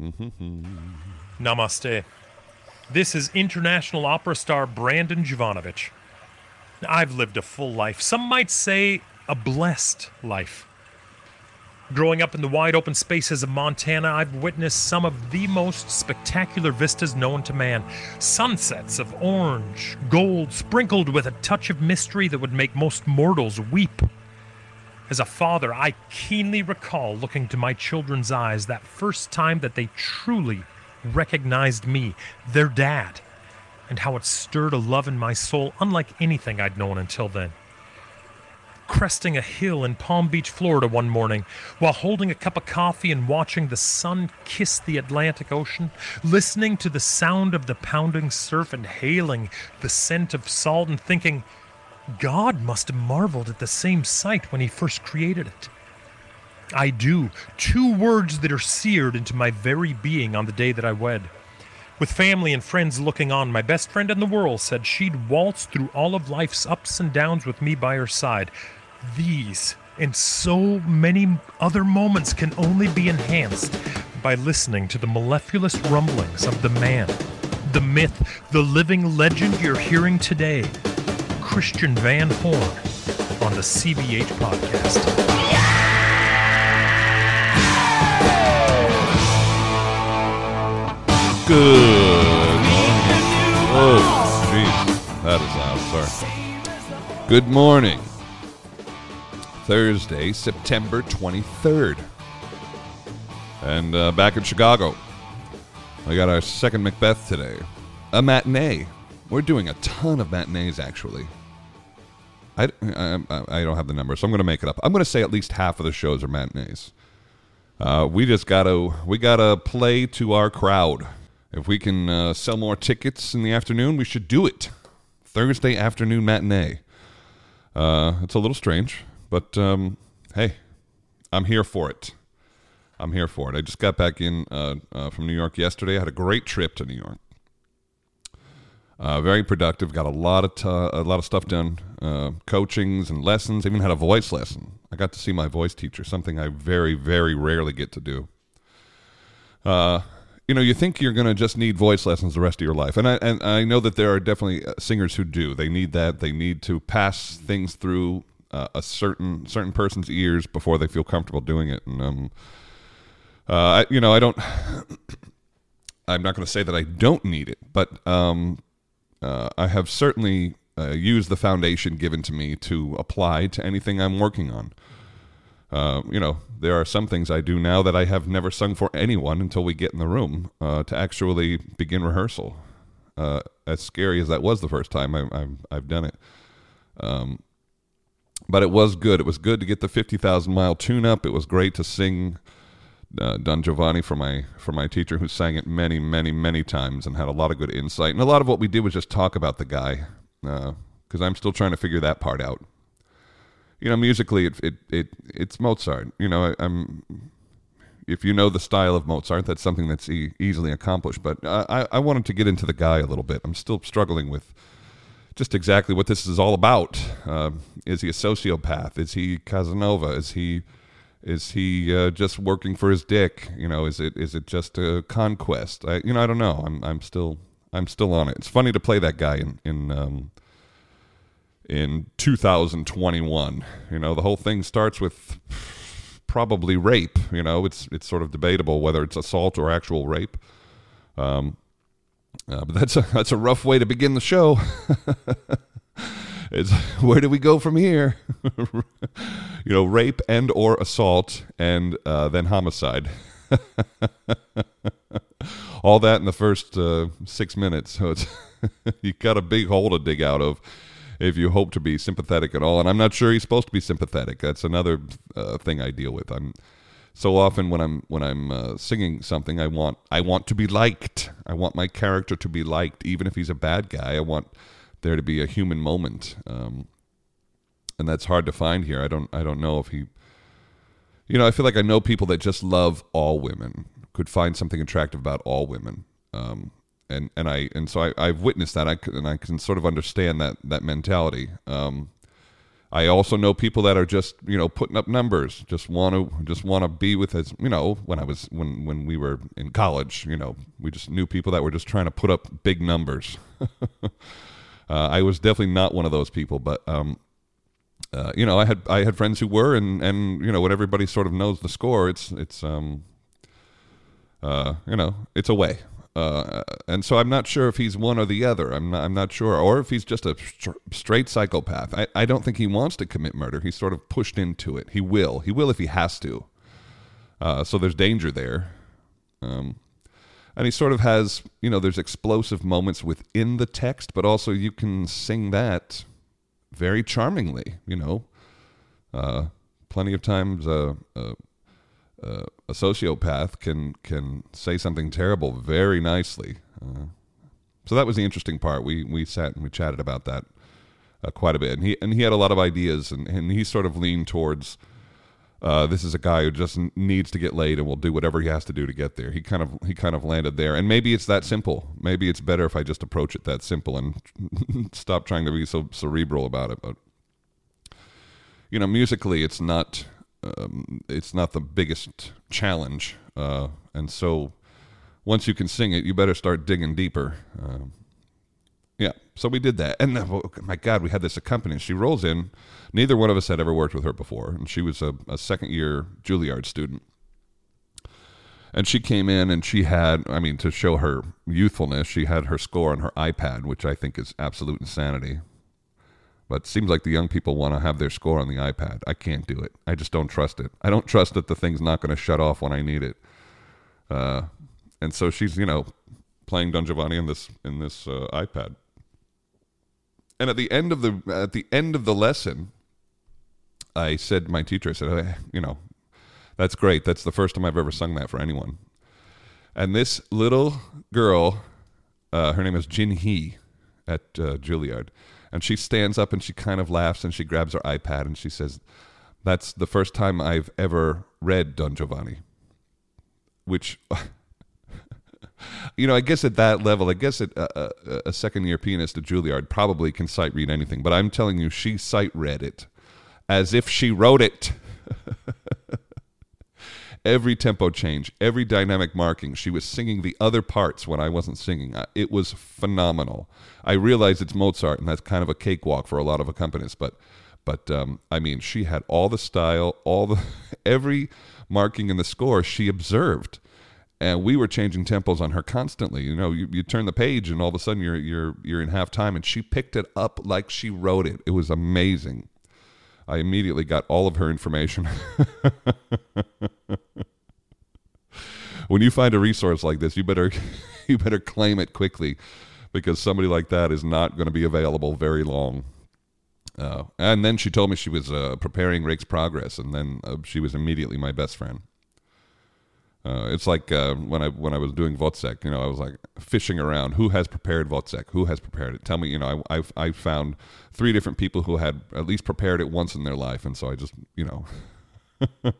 Mm-hmm. Namaste. This is international opera star Brandon Jovanovich. I've lived a full life, some might say a blessed life. Growing up in the wide open spaces of Montana, I've witnessed some of the most spectacular vistas known to man. Sunsets of orange, gold, sprinkled with a touch of mystery that would make most mortals weep. As a father, I keenly recall looking to my children's eyes that first time that they truly recognized me, their dad, and how it stirred a love in my soul unlike anything I'd known until then. Cresting a hill in Palm Beach, Florida one morning while holding a cup of coffee and watching the sun kiss the Atlantic Ocean, listening to the sound of the pounding surf and hailing the scent of salt and thinking, God must have marveled at the same sight when he first created it. I do, two words that are seared into my very being on the day that I wed. With family and friends looking on, my best friend in the world said she'd waltz through all of life's ups and downs with me by her side, these and so many other moments can only be enhanced by listening to the mellifluous rumblings of the man, the myth, the living legend you're hearing today, Christian Van Horn, on the CVH podcast. Good morning. Oh, jeez. That is loud. Sorry. Good morning. Thursday, September 23rd. And uh, back in Chicago, we got our second Macbeth today. A matinee. We're doing a ton of matinees, actually. I, I, I don't have the number, so I'm going to make it up. I'm going to say at least half of the shows are matinees. Uh, we just gotta we gotta play to our crowd. If we can uh, sell more tickets in the afternoon, we should do it. Thursday afternoon matinee. Uh, it's a little strange, but um, hey, I'm here for it. I'm here for it. I just got back in uh, uh, from New York yesterday. I had a great trip to New York. Uh, very productive. Got a lot of t- a lot of stuff done. Uh, coachings and lessons. Even had a voice lesson. I got to see my voice teacher, something I very very rarely get to do. Uh, you know, you think you're going to just need voice lessons the rest of your life, and I and I know that there are definitely uh, singers who do. They need that. They need to pass things through uh, a certain certain person's ears before they feel comfortable doing it. And um, uh, I, you know, I don't. I'm not going to say that I don't need it, but um, uh, I have certainly uh, used the foundation given to me to apply to anything I'm working on. Uh, you know, there are some things I do now that I have never sung for anyone until we get in the room uh, to actually begin rehearsal. Uh, as scary as that was the first time I, I've, I've done it. Um, but it was good. It was good to get the 50,000 mile tune up. It was great to sing uh, Don Giovanni for my for my teacher who sang it many many many times and had a lot of good insight. And a lot of what we did was just talk about the guy because uh, I'm still trying to figure that part out you know, musically, it it, it it's Mozart. You know, I, am if you know the style of Mozart, that's something that's e- easily accomplished. But I I wanted to get into the guy a little bit. I'm still struggling with just exactly what this is all about. Uh, is he a sociopath? Is he Casanova? Is he is he uh, just working for his dick? You know, is it is it just a conquest? I, you know, I don't know. I'm I'm still I'm still on it. It's funny to play that guy in in um, in 2021. You know, the whole thing starts with probably rape. You know, it's it's sort of debatable whether it's assault or actual rape. Um, uh, but that's a that's a rough way to begin the show. it's where do we go from here? you know, rape and or assault, and uh, then homicide. All that in the first uh, six minutes. So it's you got a big hole to dig out of if you hope to be sympathetic at all. And I'm not sure he's supposed to be sympathetic. That's another uh, thing I deal with. I'm so often when I'm when I'm uh, singing something, I want I want to be liked. I want my character to be liked, even if he's a bad guy. I want there to be a human moment, um, and that's hard to find here. I don't I don't know if he. You know, I feel like I know people that just love all women, could find something attractive about all women. Um, and and I and so I, I've witnessed that. I can, and I can sort of understand that that mentality. Um, I also know people that are just you know putting up numbers, just want to just want to be with us. You know, when I was when when we were in college, you know, we just knew people that were just trying to put up big numbers. uh, I was definitely not one of those people, but um, uh, you know, I had I had friends who were, and and you know, when everybody sort of knows the score, it's it's um, uh, you know, it's a way. Uh, and so I'm not sure if he's one or the other. I'm not, I'm not sure, or if he's just a str- straight psychopath. I, I don't think he wants to commit murder. He's sort of pushed into it. He will. He will if he has to. Uh, so there's danger there. Um, and he sort of has, you know, there's explosive moments within the text, but also you can sing that very charmingly. You know, uh, plenty of times. A sociopath can can say something terrible very nicely. Uh, so that was the interesting part. We we sat and we chatted about that uh, quite a bit, and he and he had a lot of ideas, and, and he sort of leaned towards. Uh, this is a guy who just needs to get laid and will do whatever he has to do to get there. He kind of he kind of landed there, and maybe it's that simple. Maybe it's better if I just approach it that simple and stop trying to be so cerebral about it. But you know, musically, it's not um, it's not the biggest challenge. Uh, and so once you can sing it, you better start digging deeper. Yeah, so we did that. And uh, my God, we had this accompanist. She rolls in. Neither one of us had ever worked with her before. And she was a, a second year Juilliard student. And she came in and she had, I mean, to show her youthfulness, she had her score on her iPad, which I think is absolute insanity. But it seems like the young people want to have their score on the iPad. I can't do it. I just don't trust it. I don't trust that the thing's not going to shut off when I need it. Uh, and so she's, you know, playing Don Giovanni in this in this uh, iPad. And at the end of the at the end of the lesson, I said my teacher, I said, hey, you know, that's great. That's the first time I've ever sung that for anyone. And this little girl, uh, her name is Jin Hee at uh, Juilliard and she stands up and she kind of laughs and she grabs her iPad and she says, That's the first time I've ever read Don Giovanni. Which, you know, I guess at that level, I guess uh, uh, a second year pianist at Juilliard probably can sight read anything, but I'm telling you, she sight read it as if she wrote it. every tempo change, every dynamic marking. She was singing the other parts when I wasn't singing. It was phenomenal. I realize it's Mozart, and that's kind of a cakewalk for a lot of accompanists, but but um, I mean, she had all the style, all the every marking in the score she observed, and we were changing tempos on her constantly. You know, you, you turn the page, and all of a sudden you're you're you're in half time, and she picked it up like she wrote it. It was amazing. I immediately got all of her information. when you find a resource like this, you better you better claim it quickly because somebody like that is not going to be available very long. Uh, and then she told me she was uh, preparing Rake's Progress, and then uh, she was immediately my best friend. Uh, it's like uh, when I when I was doing Wozzeck, you know, I was like fishing around. Who has prepared Wozzeck? Who has prepared it? Tell me, you know, I I, I found three different people who had at least prepared it once in their life, and so I just, you know,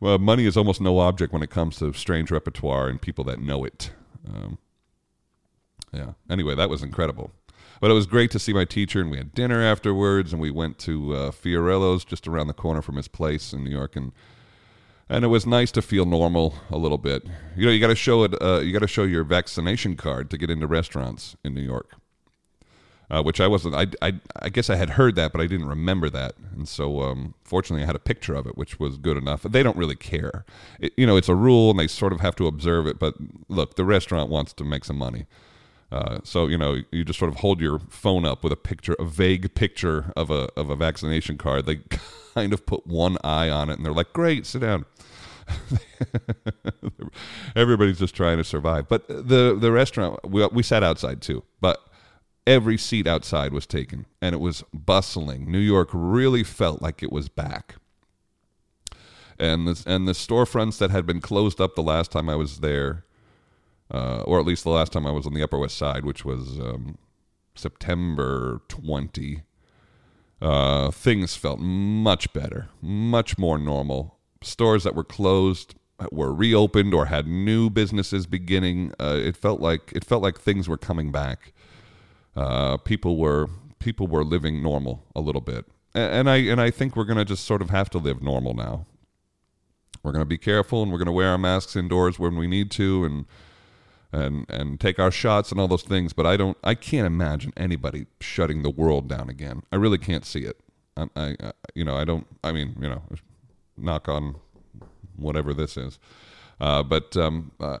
well, money is almost no object when it comes to strange repertoire and people that know it. Um, yeah. Anyway, that was incredible. But it was great to see my teacher, and we had dinner afterwards, and we went to uh, Fiorello's just around the corner from his place in New York, and and it was nice to feel normal a little bit. You know, you got to show it. Uh, you got to show your vaccination card to get into restaurants in New York, uh, which I wasn't. I, I, I guess I had heard that, but I didn't remember that, and so um, fortunately, I had a picture of it, which was good enough. They don't really care. It, you know, it's a rule, and they sort of have to observe it. But look, the restaurant wants to make some money. Uh, so you know, you just sort of hold your phone up with a picture, a vague picture of a of a vaccination card. They kind of put one eye on it, and they're like, "Great, sit down." Everybody's just trying to survive. But the the restaurant we we sat outside too, but every seat outside was taken, and it was bustling. New York really felt like it was back. And the and the storefronts that had been closed up the last time I was there, uh, or at least the last time I was on the Upper West Side, which was um, September twenty. Uh, things felt much better, much more normal stores that were closed were reopened or had new businesses beginning. Uh, it felt like it felt like things were coming back. Uh, people were people were living normal a little bit, A- and I and I think we're gonna just sort of have to live normal now. We're gonna be careful, and we're gonna wear our masks indoors when we need to, and and and take our shots and all those things. But I don't, I can't imagine anybody shutting the world down again. I really can't see it. I, I you know, I don't. I mean, you know, knock on whatever this is. Uh, but um, uh,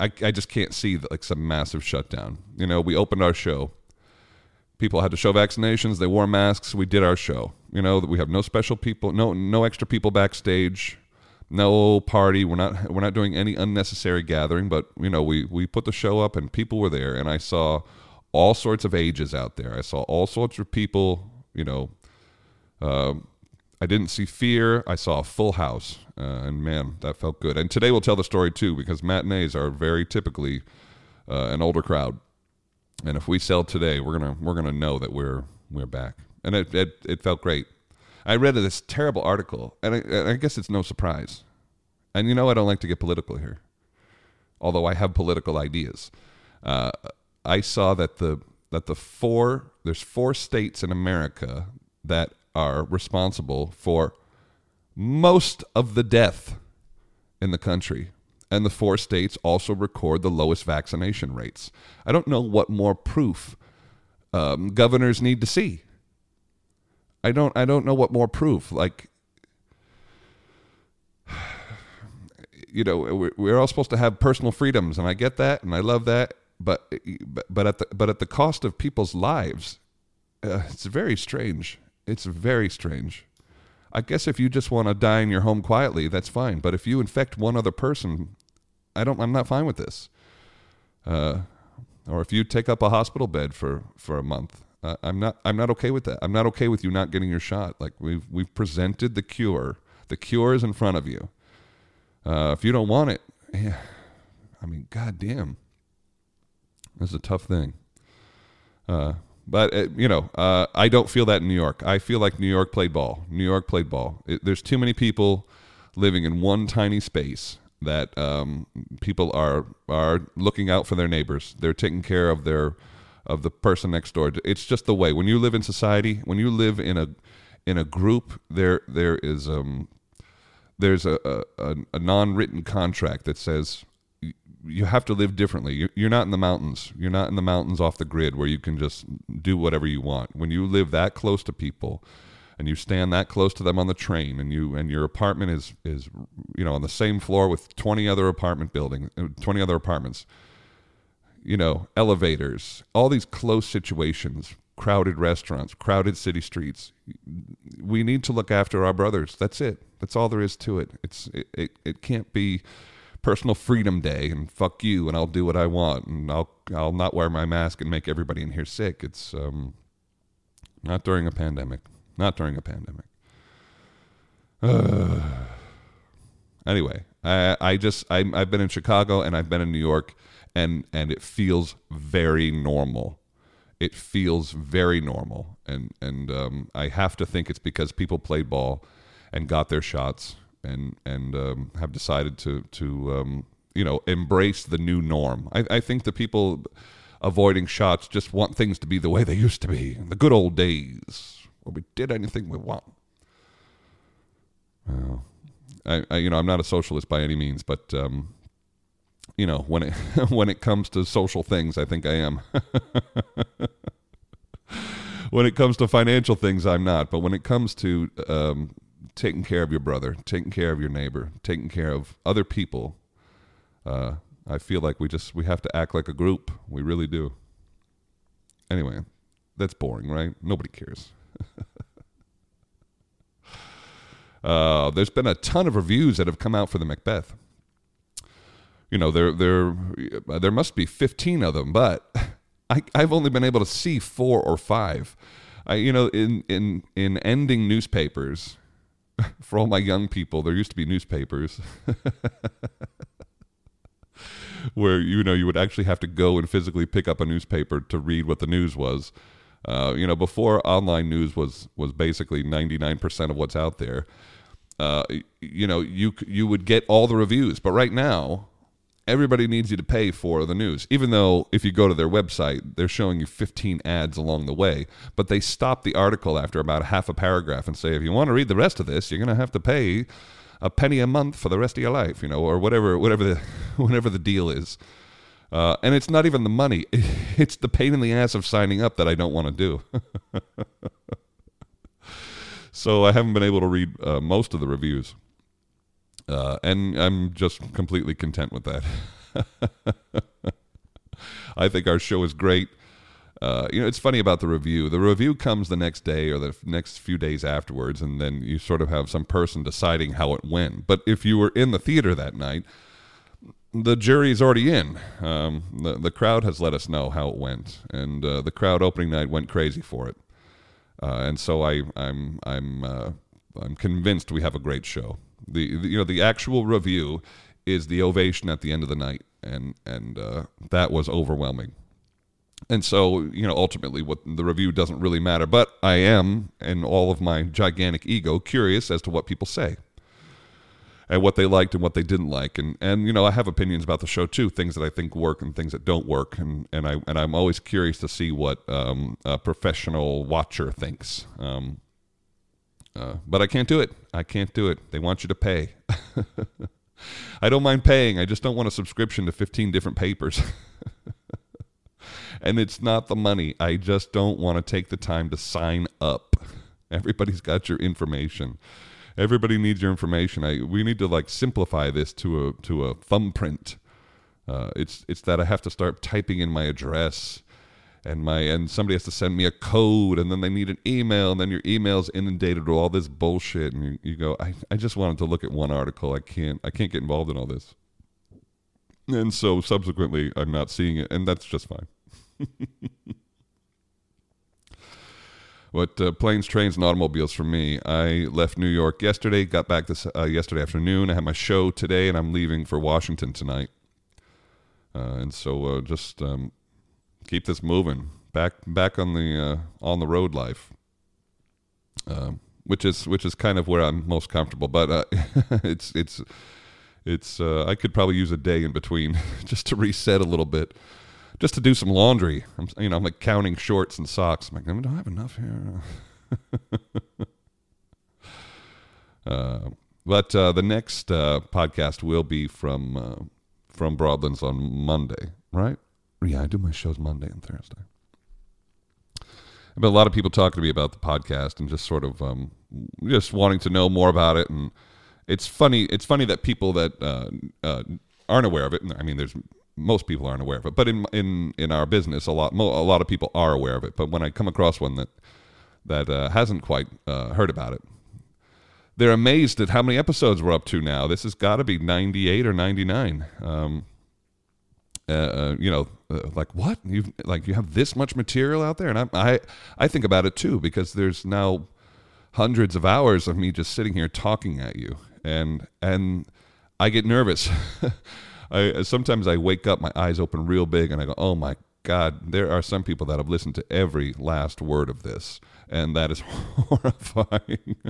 I, I just can't see like some massive shutdown. You know, we opened our show. People had to show vaccinations. They wore masks. We did our show. You know we have no special people, no no extra people backstage, no party. We're not we're not doing any unnecessary gathering. But you know we we put the show up and people were there, and I saw all sorts of ages out there. I saw all sorts of people. You know, um, I didn't see fear. I saw a full house, uh, and man, that felt good. And today we'll tell the story too, because matinees are very typically uh, an older crowd, and if we sell today, we're gonna we're gonna know that we're we're back, and it it, it felt great. I read this terrible article, and I, and I guess it's no surprise. And you know, I don't like to get political here, although I have political ideas. Uh, I saw that the that the four there's four states in America that are responsible for most of the death in the country. And the four states also record the lowest vaccination rates. I don't know what more proof um, governors need to see. I don't. I don't know what more proof. Like, you know, we're, all supposed to have personal freedoms, and I get that, and I love that. But but at the but at the cost of people's lives, uh, it's very strange. It's very strange. I guess if you just want to die in your home quietly, that's fine. But if you infect one other person, I don't. I'm not fine with this. Uh, or if you take up a hospital bed for for a month, I'm not. I'm not okay with that. I'm not okay with you not getting your shot. Like we've we've presented the cure. The cure is in front of you. Uh, if you don't want it, yeah, I mean, goddamn, that's a tough thing. Uh, but uh, you know, uh, I don't feel that in New York. I feel like New York played ball. New York played ball. It, there's too many people living in one tiny space that um, people are are looking out for their neighbors. They're taking care of their of the person next door. It's just the way. When you live in society, when you live in a in a group, there there is um there's a a, a non-written contract that says you have to live differently. You're not in the mountains. You're not in the mountains off the grid where you can just do whatever you want. When you live that close to people, and you stand that close to them on the train, and you and your apartment is is you know on the same floor with twenty other apartment buildings, twenty other apartments. You know, elevators, all these close situations, crowded restaurants, crowded city streets. We need to look after our brothers. That's it. That's all there is to it. It's it, it, it can't be personal freedom day and fuck you and I'll do what I want and I'll I'll not wear my mask and make everybody in here sick. It's um not during a pandemic. Not during a pandemic. Uh, anyway, I I just I I've been in Chicago and I've been in New York and and it feels very normal. It feels very normal and and um, I have to think it's because people played ball and got their shots and and um, have decided to to um, you know embrace the new norm. I, I think the people avoiding shots just want things to be the way they used to be, the good old days where we did anything we want. Well, I, I you know I'm not a socialist by any means, but um, you know when it when it comes to social things, I think I am. when it comes to financial things, I'm not. But when it comes to um, taking care of your brother, taking care of your neighbor, taking care of other people. Uh, I feel like we just we have to act like a group. We really do. Anyway, that's boring, right? Nobody cares. uh, there's been a ton of reviews that have come out for the Macbeth. You know, there there there must be 15 of them, but I, I've only been able to see four or five. I, you know, in in in ending newspapers, for all my young people, there used to be newspapers where you know you would actually have to go and physically pick up a newspaper to read what the news was. Uh, you know, before online news was was basically ninety nine percent of what's out there. Uh, you know, you you would get all the reviews, but right now, everybody needs you to pay for the news, even though if you go to their website, they're showing you 15 ads along the way. But they stop the article after about half a paragraph and say, if you want to read the rest of this, you're going to have to pay a penny a month for the rest of your life, you know, or whatever, whatever the, whatever the deal is. Uh, and it's not even the money; it's the pain in the ass of signing up that I don't want to do. so I haven't been able to read uh, most of the reviews, uh, and I'm just completely content with that. I think our show is great. Uh, you know, it's funny about the review. The review comes the next day or the next few days afterwards, and then you sort of have some person deciding how it went. But if you were in the theater that night, the jury's already in. Um, the the crowd has let us know how it went, and uh, the crowd opening night went crazy for it. Uh, and so I I'm I'm uh, I'm convinced we have a great show. The, the, you know the actual review is the ovation at the end of the night, and and uh, that was overwhelming. And so, you know, ultimately, what the review doesn't really matter. But I am, in all of my gigantic ego, curious as to what people say and what they liked and what they didn't like. And and you know, I have opinions about the show too, things that I think work and things that don't work. And and I and I'm always curious to see what um, a professional watcher thinks. Um, uh, but I can't do it. I can't do it. They want you to pay. I don't mind paying. I just don't want a subscription to 15 different papers. and it's not the money. I just don't want to take the time to sign up. Everybody's got your information. Everybody needs your information. I we need to like simplify this to a to a thumbprint. Uh, it's it's that I have to start typing in my address and my and somebody has to send me a code and then they need an email and then your email's inundated with all this bullshit and you, you go I, I just wanted to look at one article I can't I can't get involved in all this and so subsequently I'm not seeing it and that's just fine What uh, planes, trains, and automobiles for me. I left New York yesterday, got back this uh, yesterday afternoon. I have my show today, and I'm leaving for Washington tonight. Uh, and so uh, just um, keep this moving. Back back on the uh, on the road life, um, which is which is kind of where I'm most comfortable. But uh, it's it's it's I could probably use a day in between just to reset a little bit just to do some laundry. I'm, you know, I'm like counting shorts and socks. I'm like, I do I have enough here? uh, but uh, the next uh, podcast will be from uh, from Broadlands on Monday, right? Yeah, I do my shows Monday and Thursday. I've But a lot of people talking to me about the podcast and just sort of um, just wanting to know more about it. And it's funny. It's funny that people that uh, uh, aren't aware of it. I mean, there's most people aren't aware of it. But in in in our business, a lot mo- a lot of people are aware of it. But when I come across one that that uh, hasn't quite uh, heard about it, they're amazed at how many episodes we're up to now. This has got to be ninety eight or ninety nine. Um, uh, uh, you know, uh, like what you like you have this much material out there, and I, I I think about it too because there's now hundreds of hours of me just sitting here talking at you, and and I get nervous. I sometimes I wake up, my eyes open real big, and I go, "Oh my God!" There are some people that have listened to every last word of this, and that is horrifying.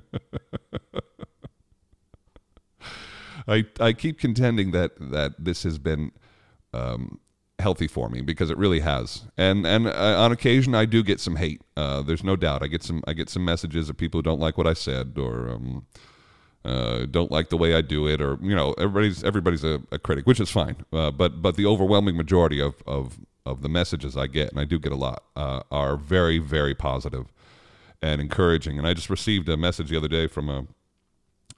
I I keep contending that that this has been um, healthy for me because it really has. And and uh, on occasion I do get some hate. Uh, there's no doubt. I get some I get some messages of people who don't like what I said or um, uh, don't like the way I do it, or you know, everybody's everybody's a, a critic, which is fine. Uh, but but the overwhelming majority of, of of the messages I get, and I do get a lot, uh, are very very positive and encouraging. And I just received a message the other day from a,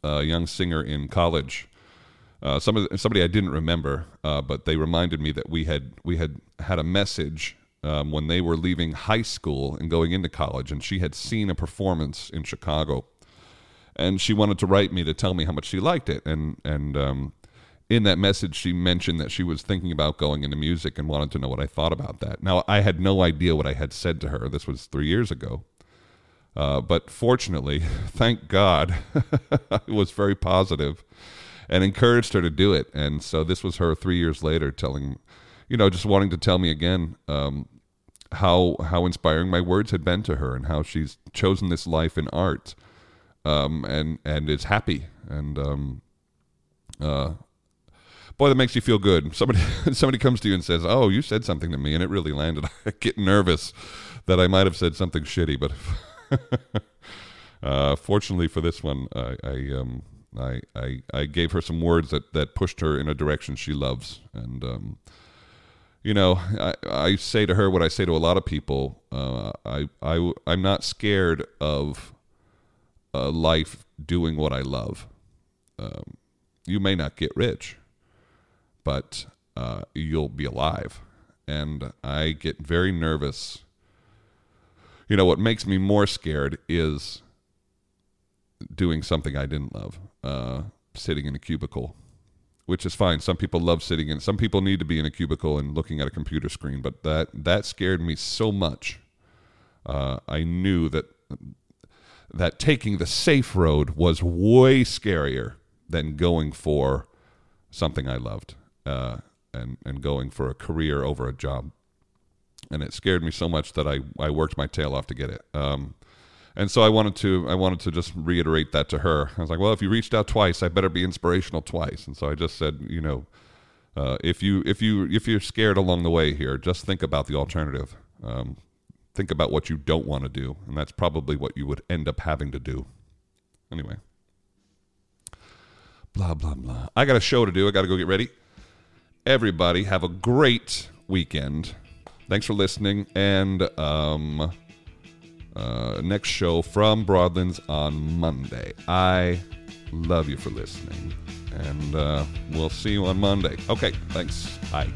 a young singer in college. Uh, some somebody I didn't remember, uh, but they reminded me that we had we had had a message um, when they were leaving high school and going into college, and she had seen a performance in Chicago and she wanted to write me to tell me how much she liked it and and um, in that message she mentioned that she was thinking about going into music and wanted to know what I thought about that. Now I had no idea what I had said to her. This was three years ago. Uh, but fortunately, thank God, it was very positive and encouraged her to do it. And so this was her three years later telling, you know, just wanting to tell me again um, how how inspiring my words had been to her and how she's chosen this life in art um, and and is happy and um, uh, boy, that makes you feel good. Somebody somebody comes to you and says, "Oh, you said something to me, and it really landed." I get nervous that I might have said something shitty, but uh, fortunately for this one, I I, um, I I I gave her some words that that pushed her in a direction she loves, and um, you know, I, I say to her what I say to a lot of people. Uh, I I I'm not scared of uh, life doing what I love. Um, you may not get rich, but uh, you'll be alive. And I get very nervous. You know, what makes me more scared is doing something I didn't love, uh, sitting in a cubicle, which is fine. Some people love sitting in. Some people need to be in a cubicle and looking at a computer screen, but that that scared me so much. Uh, I knew that that taking the safe road was way scarier than going for something I loved uh, and and going for a career over a job. And it scared me so much that I, I worked my tail off to get it. Um, and so I wanted to I wanted to just reiterate that to her. I was like, well, if you reached out twice, I better be inspirational twice. And so I just said, you know, uh, if you if you if you're scared along the way here, just think about the alternative. Um, think about what you don't want to do, and that's probably what you would end up having to do. Anyway, blah blah blah. I got a show to do. I got to go get ready. Everybody, have a great weekend. Thanks for listening, and um, uh, next show from Broadlands on Monday. I love you for listening, and uh, we'll see you on Monday. Okay, thanks. Bye.